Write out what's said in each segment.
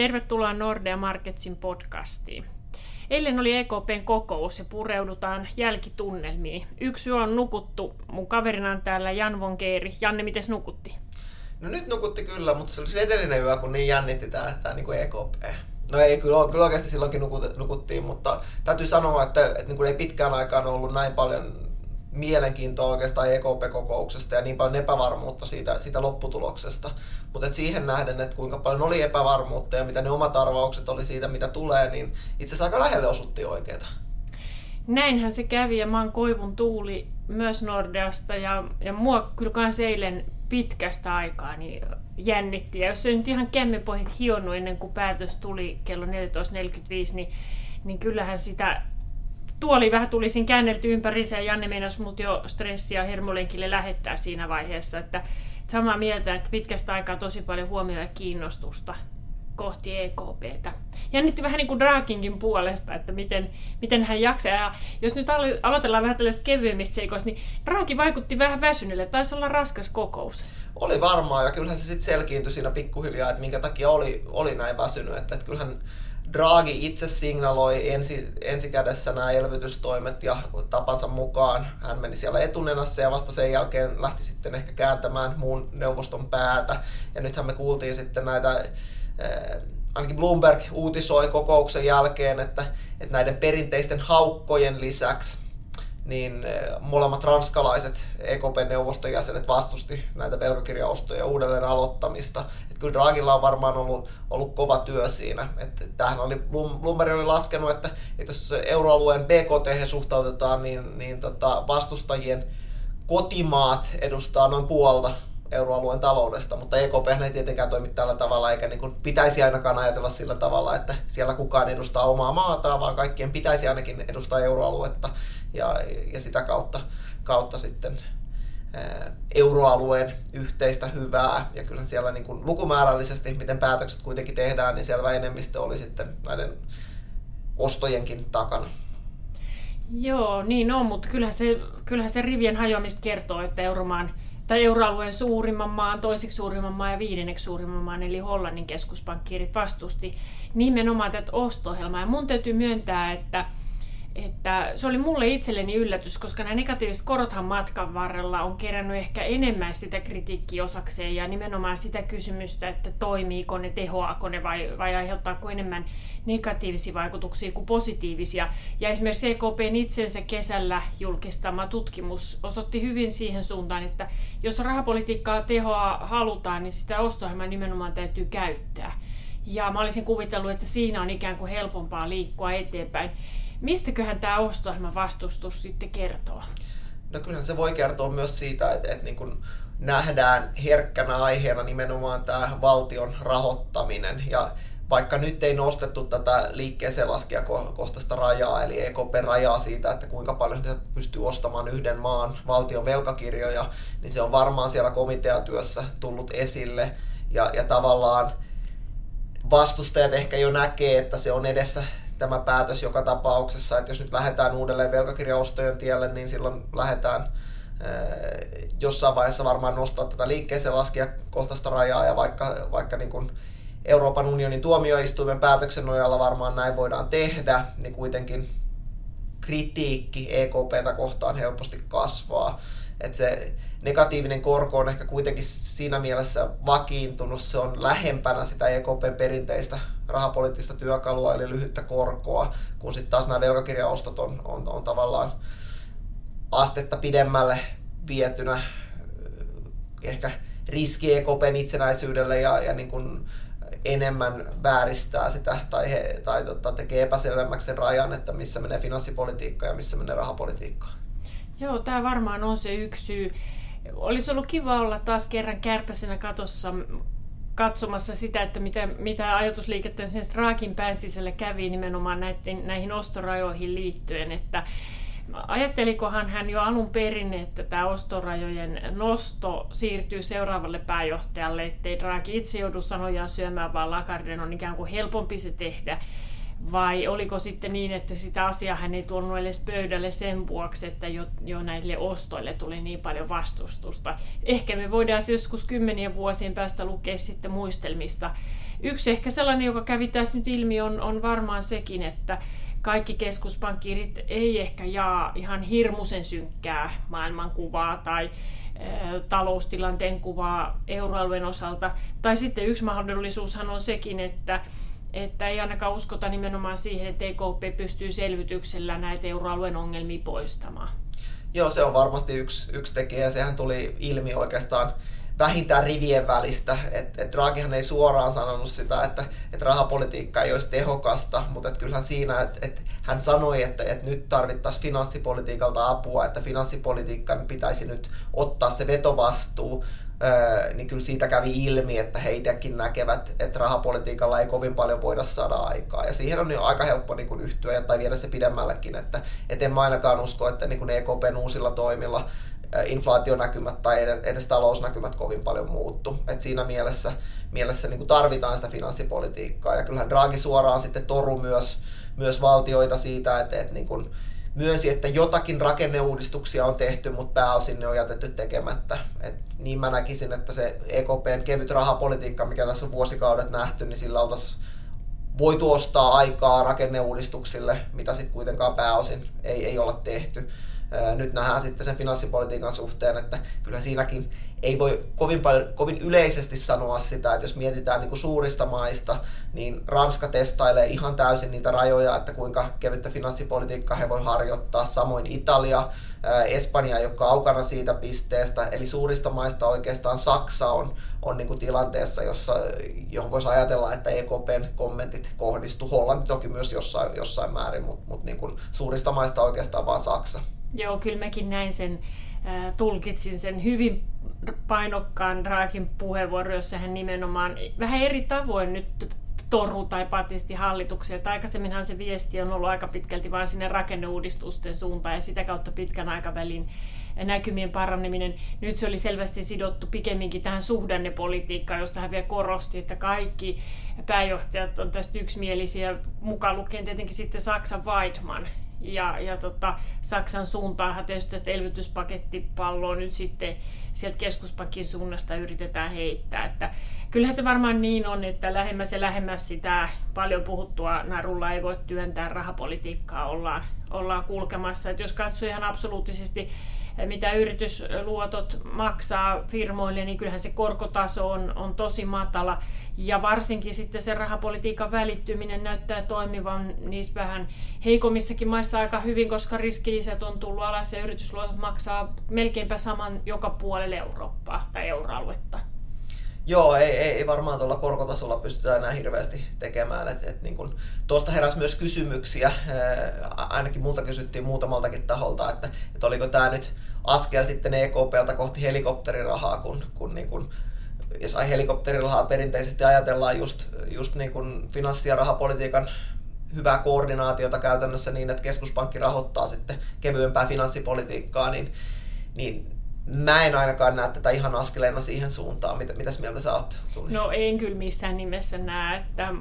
Tervetuloa Nordea Marketsin podcastiin. Eilen oli EKPn kokous ja pureudutaan jälkitunnelmiin. Yksi on nukuttu. Mun kaverina on täällä Jan Von Keiri. Janne, miten nukutti? No nyt nukutti kyllä, mutta se oli se edellinen yö, kun niin jännitti tämä, tämä niin EKP. No ei, kyllä, kyllä oikeasti silloinkin nukuttiin, mutta täytyy sanoa, että, että niin kuin ei pitkään aikaan ollut näin paljon mielenkiintoa oikeastaan EKP-kokouksesta ja niin paljon epävarmuutta siitä, siitä lopputuloksesta. Mutta siihen nähden, että kuinka paljon oli epävarmuutta ja mitä ne omat arvaukset oli siitä, mitä tulee, niin itse asiassa aika lähelle osuttiin oikeita. Näinhän se kävi ja maan koivun tuuli myös Nordeasta ja, ja mua kyllä kans eilen pitkästä aikaa niin jännitti. Ja jos se nyt ihan kämmenpohjat hionnut ennen kuin päätös tuli kello 14.45, niin, niin kyllähän sitä tuoli vähän tuli siinä käännelty ympäriinsä ja Janne meinasi mut jo stressiä hermolenkille lähettää siinä vaiheessa. Että samaa mieltä, että pitkästä aikaa tosi paljon huomioon ja kiinnostusta kohti EKPtä. Jännitti vähän niin kuin Draakinkin puolesta, että miten, miten hän jaksaa. Ja jos nyt aloitellaan vähän tällaista kevyemmistä seikoista, niin Draakin vaikutti vähän väsyneelle. Taisi olla raskas kokous. Oli varmaan, ja kyllähän se sitten selkiintyi siinä pikkuhiljaa, että minkä takia oli, oli näin väsynyt. Että, että kyllähän Draghi itse signaloi ensi, ensikädessä nämä elvytystoimet ja tapansa mukaan hän meni siellä etunenässä ja vasta sen jälkeen lähti sitten ehkä kääntämään muun neuvoston päätä. Ja nythän me kuultiin sitten näitä, eh, ainakin Bloomberg uutisoi kokouksen jälkeen, että, että näiden perinteisten haukkojen lisäksi niin eh, molemmat ranskalaiset EKP-neuvoston jäsenet vastusti näitä velkakirjaostoja uudelleen aloittamista. Et kyllä Dragilla on varmaan ollut, ollut kova työ siinä. Et tämähän oli, Bloomberg oli laskenut, että, että jos euroalueen BKT suhtautetaan, niin, niin tota vastustajien kotimaat edustaa noin puolta euroalueen taloudesta, mutta EKP ei tietenkään toimi tällä tavalla, eikä niin kuin pitäisi ainakaan ajatella sillä tavalla, että siellä kukaan edustaa omaa maataan, vaan kaikkien pitäisi ainakin edustaa euroaluetta ja, ja sitä kautta, kautta sitten euroalueen yhteistä hyvää. Ja kyllä siellä niin kuin lukumäärällisesti, miten päätökset kuitenkin tehdään, niin selvä enemmistö oli sitten näiden ostojenkin takana. Joo, niin on, mutta kyllähän se, kyllähän se rivien hajoamista kertoo, että euromaan tai euroalueen suurimman maan, toiseksi suurimman maan ja viidenneksi suurimman maan, eli Hollannin keskuspankkiirit vastusti nimenomaan tätä osto-ohjelmaa. Ja mun täytyy myöntää, että että se oli mulle itselleni yllätys, koska nämä negatiiviset korothan matkan varrella on kerännyt ehkä enemmän sitä kritiikkiä osakseen ja nimenomaan sitä kysymystä, että toimiiko ne, tehoaako ne vai, vai aiheuttaako enemmän negatiivisia vaikutuksia kuin positiivisia. Ja esimerkiksi EKPn itsensä kesällä julkistama tutkimus osoitti hyvin siihen suuntaan, että jos rahapolitiikkaa tehoa halutaan, niin sitä ostohjelmaa nimenomaan täytyy käyttää. Ja mä olisin kuvitellut, että siinä on ikään kuin helpompaa liikkua eteenpäin. Mistäköhän tämä osto vastustus sitten kertoo? No kyllähän se voi kertoa myös siitä, että, että niin kuin nähdään herkkänä aiheena nimenomaan tämä valtion rahoittaminen. Ja vaikka nyt ei nostettu tätä liikkeeseen kohtaista rajaa, eli EKP rajaa siitä, että kuinka paljon se pystyy ostamaan yhden maan valtion velkakirjoja, niin se on varmaan siellä komiteatyössä tullut esille. Ja, ja tavallaan vastustajat ehkä jo näkee, että se on edessä tämä päätös joka tapauksessa, että jos nyt lähdetään uudelleen velkakirjaostojen tielle, niin silloin lähdetään eh, jossain vaiheessa varmaan nostaa tätä liikkeeseen laskia kohtaista rajaa ja vaikka, vaikka niin kuin Euroopan unionin tuomioistuimen päätöksen nojalla varmaan näin voidaan tehdä, niin kuitenkin kritiikki EKPtä kohtaan helposti kasvaa. Että se negatiivinen korko on ehkä kuitenkin siinä mielessä vakiintunut, se on lähempänä sitä EKPn perinteistä rahapoliittista työkalua, eli lyhyttä korkoa, kun sitten taas nämä velkakirjaostot on, on, on tavallaan astetta pidemmälle vietynä ehkä riski EKPn itsenäisyydelle ja, ja niin kuin enemmän vääristää sitä tai, he, tai tota, tekee epäselvemmäksi sen rajan, että missä menee finanssipolitiikka ja missä menee rahapolitiikka. Joo, tämä varmaan on se yksi syy. Olisi ollut kiva olla taas kerran kärpäsenä katossa katsomassa sitä, että mitä, mitä ajatusliikettä sen Raakin pään sisällä kävi nimenomaan näiden, näihin ostorajoihin liittyen, että Ajattelikohan hän jo alun perin, että tämä ostorajojen nosto siirtyy seuraavalle pääjohtajalle, ettei Draghi itse joudu sanojaan syömään, vaan Lagarden on ikään kuin helpompi se tehdä. vai oliko sitten niin, että sitä asiaa hän ei tuonut edes pöydälle sen vuoksi, että jo, jo näille ostoille tuli niin paljon vastustusta. Ehkä me voidaan joskus kymmenien vuosien päästä lukea sitten muistelmista. Yksi ehkä sellainen, joka kävi tässä nyt ilmi, on, on varmaan sekin, että kaikki keskuspankkiirit ei ehkä jaa ihan hirmuisen synkkää maailmankuvaa tai taloustilanteen kuvaa euroalueen osalta. Tai sitten yksi mahdollisuushan on sekin, että että ei ainakaan uskota nimenomaan siihen, että EKP pystyy selvityksellä näitä euroalueen ongelmia poistamaan. Joo, se on varmasti yksi, yksi tekijä. Sehän tuli ilmi oikeastaan vähintään rivien välistä. Et, et Draghihan ei suoraan sanonut sitä, että et rahapolitiikka ei olisi tehokasta, mutta et kyllähän siinä, että et hän sanoi, että et nyt tarvittaisiin finanssipolitiikalta apua, että finanssipolitiikan pitäisi nyt ottaa se vetovastuu niin kyllä siitä kävi ilmi, että he itsekin näkevät, että rahapolitiikalla ei kovin paljon voida saada aikaa. Ja siihen on jo aika helppo niin kuin yhtyä tai viedä se pidemmällekin, että et en ainakaan usko, että niin kuin EKPn uusilla toimilla inflaationäkymät tai edes, talousnäkymät kovin paljon muuttu. Et siinä mielessä, mielessä niin tarvitaan sitä finanssipolitiikkaa. Ja kyllähän Draghi suoraan sitten toru myös, myös valtioita siitä, että, että niin kuin, myönsi, että jotakin rakenneuudistuksia on tehty, mutta pääosin ne on jätetty tekemättä. Et niin mä näkisin, että se EKPn kevyt rahapolitiikka, mikä tässä on vuosikaudet nähty, niin sillä oltaisiin voitu ostaa aikaa rakenneuudistuksille, mitä sitten kuitenkaan pääosin ei, ei olla tehty. Nyt nähdään sitten sen finanssipolitiikan suhteen, että kyllä siinäkin ei voi kovin, paljon, kovin yleisesti sanoa sitä, että jos mietitään niin kuin suurista maista, niin Ranska testailee ihan täysin niitä rajoja, että kuinka kevyttä finanssipolitiikkaa he voi harjoittaa. Samoin Italia, Espanja ei ole kaukana siitä pisteestä, eli suurista maista oikeastaan Saksa on, on niin kuin tilanteessa, jossa, johon voisi ajatella, että EKPn kommentit kohdistuu. Hollanti toki myös jossain, jossain määrin, mutta, mutta niin kuin suurista maista oikeastaan vain Saksa. Joo, kyllä mäkin näin sen, äh, tulkitsin sen hyvin painokkaan Draakin puheenvuoro, jossa hän nimenomaan vähän eri tavoin nyt toru tai patisti hallituksia. Että aikaisemminhan se viesti on ollut aika pitkälti vain sinne rakenneuudistusten suuntaan ja sitä kautta pitkän aikavälin näkymien paraneminen. Nyt se oli selvästi sidottu pikemminkin tähän suhdannepolitiikkaan, josta hän vielä korosti, että kaikki pääjohtajat on tästä yksimielisiä, mukaan lukien tietenkin sitten Saksan Weidmann, ja, ja tota, Saksan suuntaanhan tietysti että elvytyspakettipalloa nyt sitten sieltä keskuspankin suunnasta yritetään heittää. Että kyllähän se varmaan niin on, että lähemmäs ja lähemmäs sitä paljon puhuttua narulla ei voi työntää rahapolitiikkaa ollaan, ollaan kulkemassa. Että jos katsoo ihan absoluuttisesti mitä yritysluotot maksaa firmoille, niin kyllähän se korkotaso on, on tosi matala. Ja varsinkin sitten se rahapolitiikan välittyminen näyttää toimivan niissä vähän heikommissakin maissa aika hyvin, koska riskilisät on tullut alas ja yritysluotot maksaa melkeinpä saman joka puolelle Eurooppaa tai euroaluetta. Joo, ei, ei, ei varmaan tuolla korkotasolla pystytä enää hirveästi tekemään. Et, et niin kun, tuosta heräsi myös kysymyksiä, ää, ainakin multa kysyttiin muutamaltakin taholta, että, että oliko tämä nyt askel sitten EKPltä kohti helikopterirahaa, kun, kun niin kun, jos helikopterirahaa perinteisesti ajatellaan just, just niin kun finanssi- ja rahapolitiikan hyvää koordinaatiota käytännössä niin, että keskuspankki rahoittaa sitten kevyempää finanssipolitiikkaa, niin, niin mä en ainakaan näe tätä ihan askeleena siihen suuntaan. Mitä, mitäs mieltä sä oot? Tuli? No en kyllä missään nimessä näe, että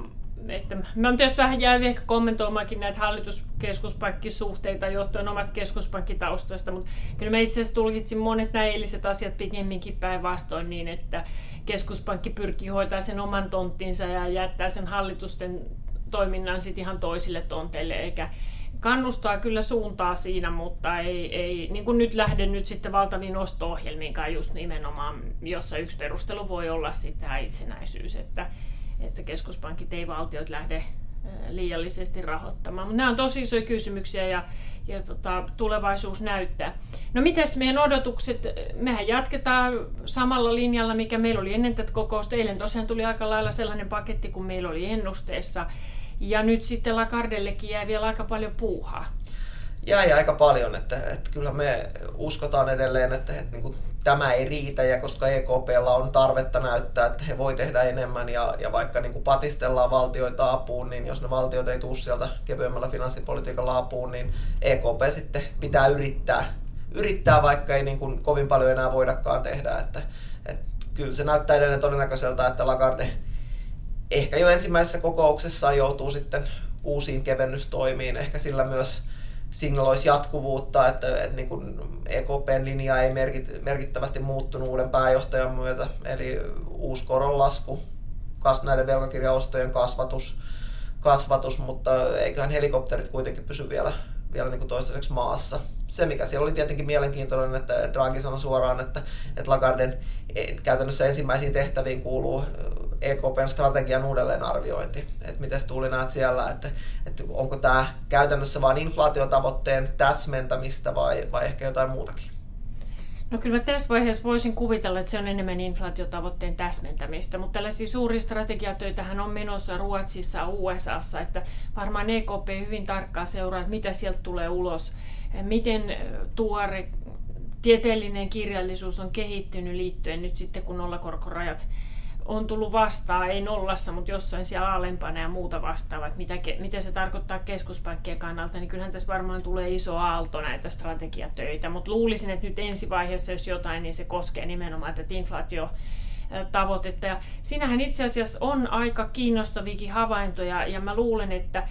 että mä tietysti vähän jäänyt ehkä kommentoimaankin näitä hallituskeskuspankkisuhteita johtuen omasta keskuspankkitaustoista, mutta kyllä mä itse asiassa tulkitsin monet nämä eiliset asiat pikemminkin päinvastoin niin, että keskuspankki pyrkii hoitaa sen oman tonttinsa ja jättää sen hallitusten toiminnan sitten ihan toisille tonteille, eikä, kannustaa kyllä suuntaa siinä, mutta ei, ei niin kuin nyt lähde nyt sitten valtaviin osto-ohjelmiinkaan just nimenomaan, jossa yksi perustelu voi olla sitten itsenäisyys, että, että keskuspankit ei valtiot lähde liiallisesti rahoittamaan. Mutta nämä on tosi isoja kysymyksiä ja, ja tota, tulevaisuus näyttää. No mitäs meidän odotukset? Mehän jatketaan samalla linjalla, mikä meillä oli ennen tätä kokousta. Eilen tosiaan tuli aika lailla sellainen paketti kuin meillä oli ennusteessa. Ja nyt sitten Lagardellekin jäi vielä aika paljon puuhaa. Jäi aika paljon, että, että kyllä me uskotaan edelleen, että, että niin kuin tämä ei riitä ja koska EKPlla on tarvetta näyttää, että he voi tehdä enemmän ja, ja vaikka niin kuin patistellaan valtioita apuun, niin jos ne valtiot ei tule sieltä kevyemmällä finanssipolitiikalla apuun, niin EKP sitten pitää yrittää, yrittää vaikka ei niin kuin kovin paljon enää voidakaan tehdä, että, että kyllä se näyttää edelleen todennäköiseltä, että Lagarde ehkä jo ensimmäisessä kokouksessa joutuu sitten uusiin kevennystoimiin. Ehkä sillä myös signaloisi jatkuvuutta, että, että niin kuin EKPn linja ei merkittävästi muuttunut uuden pääjohtajan myötä, eli uusi koronlasku, näiden velkakirjaostojen kasvatus, kasvatus, mutta eiköhän helikopterit kuitenkin pysy vielä, vielä niin kuin toistaiseksi maassa. Se, mikä siellä oli tietenkin mielenkiintoinen, että Draghi sanoi suoraan, että, että Lagarden e, käytännössä ensimmäisiin tehtäviin kuuluu EKPn strategian uudelleenarviointi. Että miten Tuuli näet siellä, että, että onko tämä käytännössä vain inflaatiotavoitteen täsmentämistä vai, vai ehkä jotain muutakin? No kyllä mä tässä vaiheessa voisin kuvitella, että se on enemmän inflaatiotavoitteen täsmentämistä, mutta tällaisia suuria strategiatöitähän on menossa Ruotsissa, USAssa, että varmaan EKP hyvin tarkkaan seuraa, että mitä sieltä tulee ulos, miten tuore tieteellinen kirjallisuus on kehittynyt liittyen nyt sitten, kun nollakorkorajat on tullut vastaan, ei nollassa, mutta jossain siellä alempana ja muuta vastaavaa, että mitä, mitä se tarkoittaa keskuspankkien kannalta, niin kyllähän tässä varmaan tulee iso aalto näitä strategiatöitä, mutta luulisin, että nyt ensivaiheessa, jos jotain, niin se koskee nimenomaan tätä inflaatio tavoitetta. Ja siinähän itse asiassa on aika kiinnostavikin havaintoja, ja mä luulen, että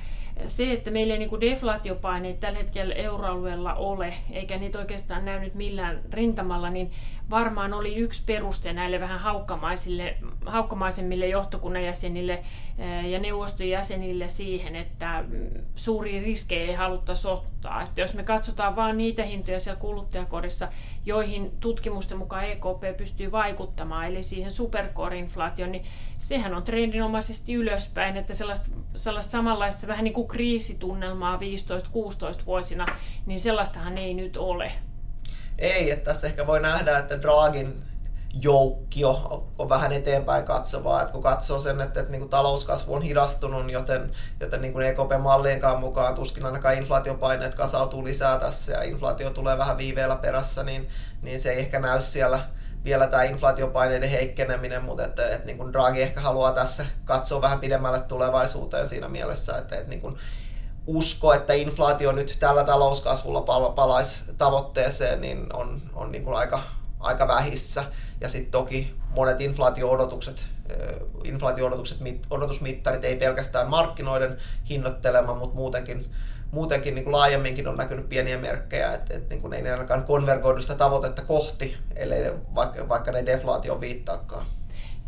se, että meillä ei niin deflaatiopaineita tällä hetkellä euroalueella ole, eikä niitä oikeastaan näy nyt millään rintamalla, niin varmaan oli yksi peruste näille vähän haukkamaisille, haukkamaisemmille johtokunnan jäsenille eh, ja neuvoston jäsenille siihen, että mm, suuria riskejä ei haluttaisi ottaa. Että jos me katsotaan vain niitä hintoja siellä kuluttajakorissa, joihin tutkimusten mukaan EKP pystyy vaikuttamaan, eli siihen supercore-inflaatioon, niin sehän on trendinomaisesti ylöspäin, että sellaista, sellaista samanlaista vähän niin kuin kriisitunnelmaa 15-16 vuosina, niin sellaistahan ei nyt ole. Ei, että tässä ehkä voi nähdä, että Dragin joukkio on vähän eteenpäin katsovaa, että kun katsoo sen, että, että niin kuin talouskasvu on hidastunut, joten, joten niin EKP-mallienkaan mukaan tuskin ainakaan inflaatiopaineet kasautuu lisää tässä ja inflaatio tulee vähän viiveellä perässä, niin, niin se ei ehkä näy siellä vielä tämä inflaatiopaineiden heikkeneminen, mutta että, että niin kuin Draghi ehkä haluaa tässä katsoa vähän pidemmälle tulevaisuuteen siinä mielessä, että, että niin kuin usko, että inflaatio nyt tällä talouskasvulla palaisi tavoitteeseen, niin on, on niin kuin aika, aika vähissä. Ja sitten toki monet inflaatio-odotukset, inflaatio-odotukset, odotusmittarit ei pelkästään markkinoiden hinnoittelema, mutta muutenkin, muutenkin niin kuin laajemminkin on näkynyt pieniä merkkejä, että, että niin kuin ei ne ainakaan konvergoidu sitä tavoitetta kohti, ellei vaikka, vaikka ne deflaatio viittaakaan.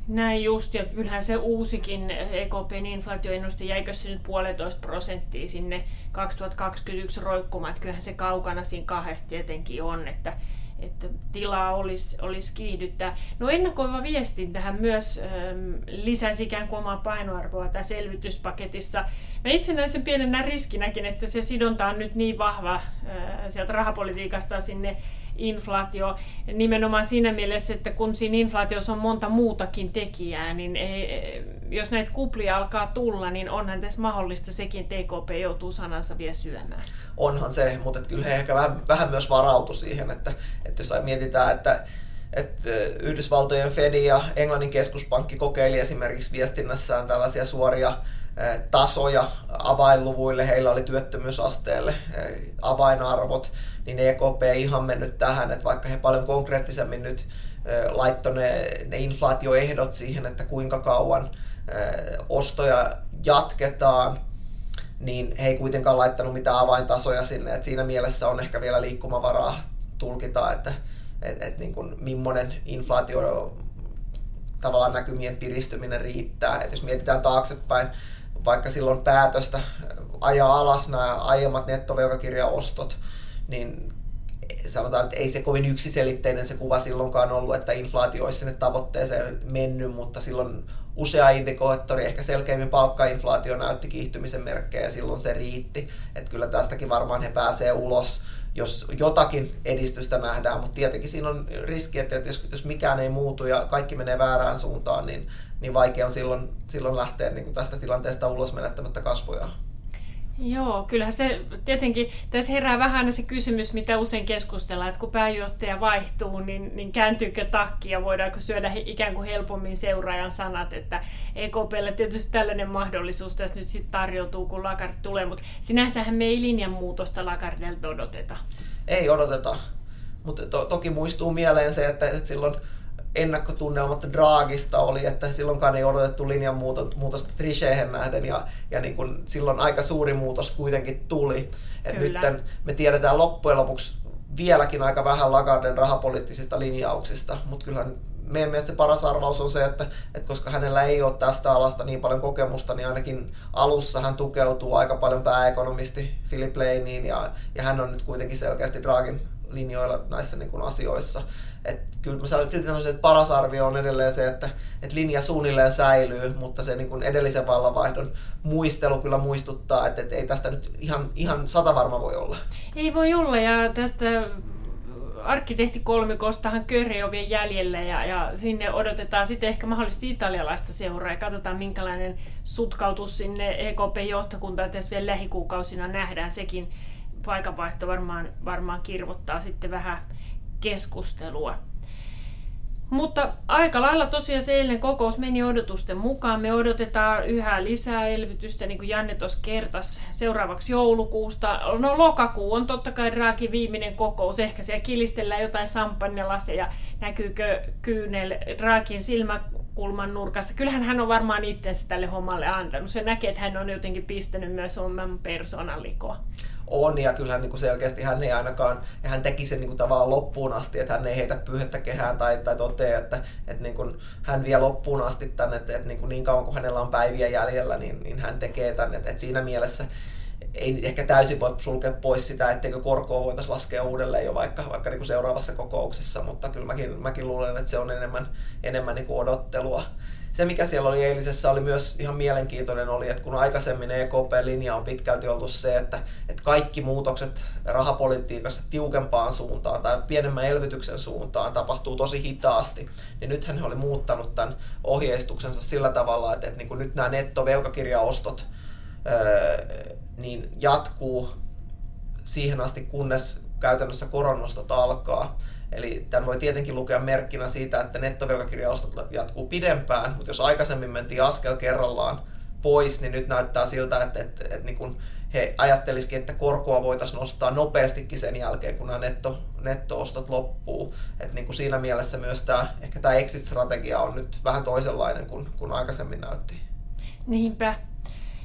Näin just, ja kyllähän se uusikin EKPn inflaatioennuste, jäikö se nyt puolitoista prosenttia sinne 2021 roikkumaan, että kyllähän se kaukana siinä kahdesta tietenkin on, että että tilaa olisi, olisi kiihdyttää. No ennakoiva viestintähän myös lisäsi ikään kuin omaa painoarvoa tässä selvityspaketissa. Mä itse näen sen pienenä riskinäkin, että se sidonta on nyt niin vahva äh, sieltä rahapolitiikasta sinne inflaatio nimenomaan siinä mielessä, että kun siinä inflaatiossa on monta muutakin tekijää, niin ei, jos näitä kuplia alkaa tulla, niin onhan tässä mahdollista sekin, että EKP joutuu sanansa vielä syömään. Onhan se, mutta kyllä he ehkä vähän, vähän myös varautu siihen, että, että jos mietitään, että että Yhdysvaltojen Fed ja Englannin keskuspankki kokeili esimerkiksi viestinnässään tällaisia suoria tasoja avainluvuille, heillä oli työttömyysasteelle avainarvot, niin EKP ei ihan mennyt tähän, että vaikka he paljon konkreettisemmin nyt laittoi ne, ne inflaatioehdot siihen, että kuinka kauan ostoja jatketaan, niin he ei kuitenkaan laittanut mitään avaintasoja sinne, että siinä mielessä on ehkä vielä liikkumavaraa tulkita, että et, et niin kuin, millainen inflaatio tavallaan näkymien piristyminen riittää. Et jos mietitään taaksepäin, vaikka silloin päätöstä ajaa alas nämä aiemmat nettovelkakirjaostot, niin sanotaan, että ei se kovin yksiselitteinen se kuva silloinkaan ollut, että inflaatio olisi sinne tavoitteeseen mennyt, mutta silloin usea indikaattori, ehkä selkeimmin palkkainflaatio näytti kiihtymisen merkkejä ja silloin se riitti. Että kyllä tästäkin varmaan he pääsee ulos, jos jotakin edistystä nähdään, mutta tietenkin siinä on riski, että jos, jos mikään ei muutu ja kaikki menee väärään suuntaan, niin, niin vaikea on silloin, silloin lähteä niin kuin tästä tilanteesta ulos menettämättä kasvoja. Joo, kyllähän se tietenkin, tässä herää vähän se kysymys, mitä usein keskustellaan, että kun pääjohtaja vaihtuu, niin, niin kääntyykö takki ja voidaanko syödä ikään kuin helpommin seuraajan sanat, että EKPlle tietysti tällainen mahdollisuus tässä nyt sitten tarjoutuu, kun Lagarde tulee, mutta sinänsähän me ei linjan muutosta Lagardelta odoteta. Ei odoteta, mutta to, toki muistuu mieleen se, että, että silloin ennakkotunnelmat Draagista oli, että silloinkaan ei odotettu linjan muutosta Trichehen nähden ja, ja niin kuin silloin aika suuri muutos kuitenkin tuli. Et nyt me tiedetään loppujen lopuksi vieläkin aika vähän Lagarden rahapoliittisista linjauksista, mutta kyllä meidän mielestä se paras arvaus on se, että, että koska hänellä ei ole tästä alasta niin paljon kokemusta, niin ainakin alussa hän tukeutuu aika paljon pääekonomisti Philip Laneen ja, ja hän on nyt kuitenkin selkeästi Dragin linjoilla näissä niin kuin asioissa. Et kyllä mä sanoisin, että paras arvio on edelleen se, että, että linja suunnilleen säilyy, mutta se niin kuin edellisen vallanvaihdon muistelu kyllä muistuttaa, että, että ei tästä nyt ihan, ihan satavarma voi olla. Ei voi olla ja tästä arkkitehtikolmikostahan Köri on vielä jäljellä ja, ja sinne odotetaan sitten ehkä mahdollisesti italialaista seuraa ja katsotaan minkälainen sutkautus sinne EKP-johtokuntaan tässä vielä lähikuukausina nähdään. Sekin paikanvaihto varmaan, varmaan kirvottaa sitten vähän keskustelua. Mutta aika lailla tosiaan se eilen kokous meni odotusten mukaan. Me odotetaan yhä lisää elvytystä, niin kuin Janne tuossa kertas seuraavaksi joulukuusta. No lokakuu on totta kai Draghi viimeinen kokous. Ehkä siellä kilistellään jotain sampanjalasta ja näkyykö kyynel Draghin silmäkulman nurkassa. Kyllähän hän on varmaan itseensä tälle hommalle antanut. Se näkee, että hän on jotenkin pistänyt myös oman persoonallikoa on, ja kyllähän niin kuin selkeästi hän ei ainakaan, ja hän teki sen niin kuin tavallaan loppuun asti, että hän ei heitä pyhettä kehään tai, tai totea, että, että niin kuin hän vie loppuun asti tänne, että, että niin, kuin niin kauan kuin hänellä on päiviä jäljellä, niin, niin hän tekee tänne, että, että siinä mielessä ei ehkä täysin voi sulkea pois sitä, etteikö korkoa voitaisiin laskea uudelleen jo vaikka, vaikka niin kuin seuraavassa kokouksessa, mutta kyllä mäkin, mäkin luulen, että se on enemmän, enemmän niin kuin odottelua se, mikä siellä oli eilisessä, oli myös ihan mielenkiintoinen, oli, että kun aikaisemmin EKP-linja on pitkälti ollut se, että, että kaikki muutokset rahapolitiikassa tiukempaan suuntaan tai pienemmän elvytyksen suuntaan tapahtuu tosi hitaasti, niin nythän he oli muuttanut tämän ohjeistuksensa sillä tavalla, että, että niin kuin nyt nämä nettovelkakirjaostot öö, niin jatkuu siihen asti, kunnes käytännössä koronostot alkaa. Eli tämän voi tietenkin lukea merkkinä siitä, että nettovelkakirjaostot jatkuu pidempään, mutta jos aikaisemmin mentiin askel kerrallaan pois, niin nyt näyttää siltä, että, että, että, että niin kuin he ajattelisikin, että korkoa voitaisiin nostaa nopeastikin sen jälkeen, kun nämä netto, netto-ostot loppuu. Että niin kuin siinä mielessä myös tämä, ehkä tämä exit-strategia on nyt vähän toisenlainen kuin, kuin aikaisemmin näytti. Niinpä.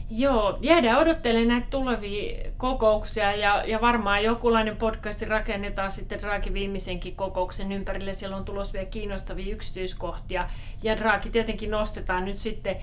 Joo, jäädään odottelemaan näitä tulevia kokouksia ja, ja varmaan jokulainen podcasti rakennetaan sitten Draghi viimeisenkin kokouksen ympärille. Siellä on tulossa vielä kiinnostavia yksityiskohtia ja Draghi tietenkin nostetaan nyt sitten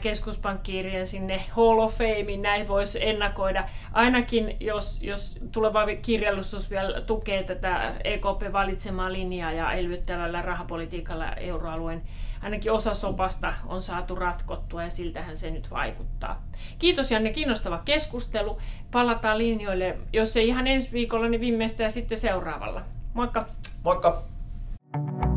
keskuspankkiirien sinne Hall of Fame, näin voisi ennakoida. Ainakin jos, jos tuleva kirjallisuus vielä tukee tätä EKP valitsemaa linjaa ja elvyttävällä rahapolitiikalla euroalueen ainakin osa sopasta on saatu ratkottua ja siltähän se nyt vaikuttaa. Kiitos Janne, kiinnostava keskustelu. Palataan linjoille, jos ei ihan ensi viikolla, niin viimeistään sitten seuraavalla. Moikka! Moikka! thank you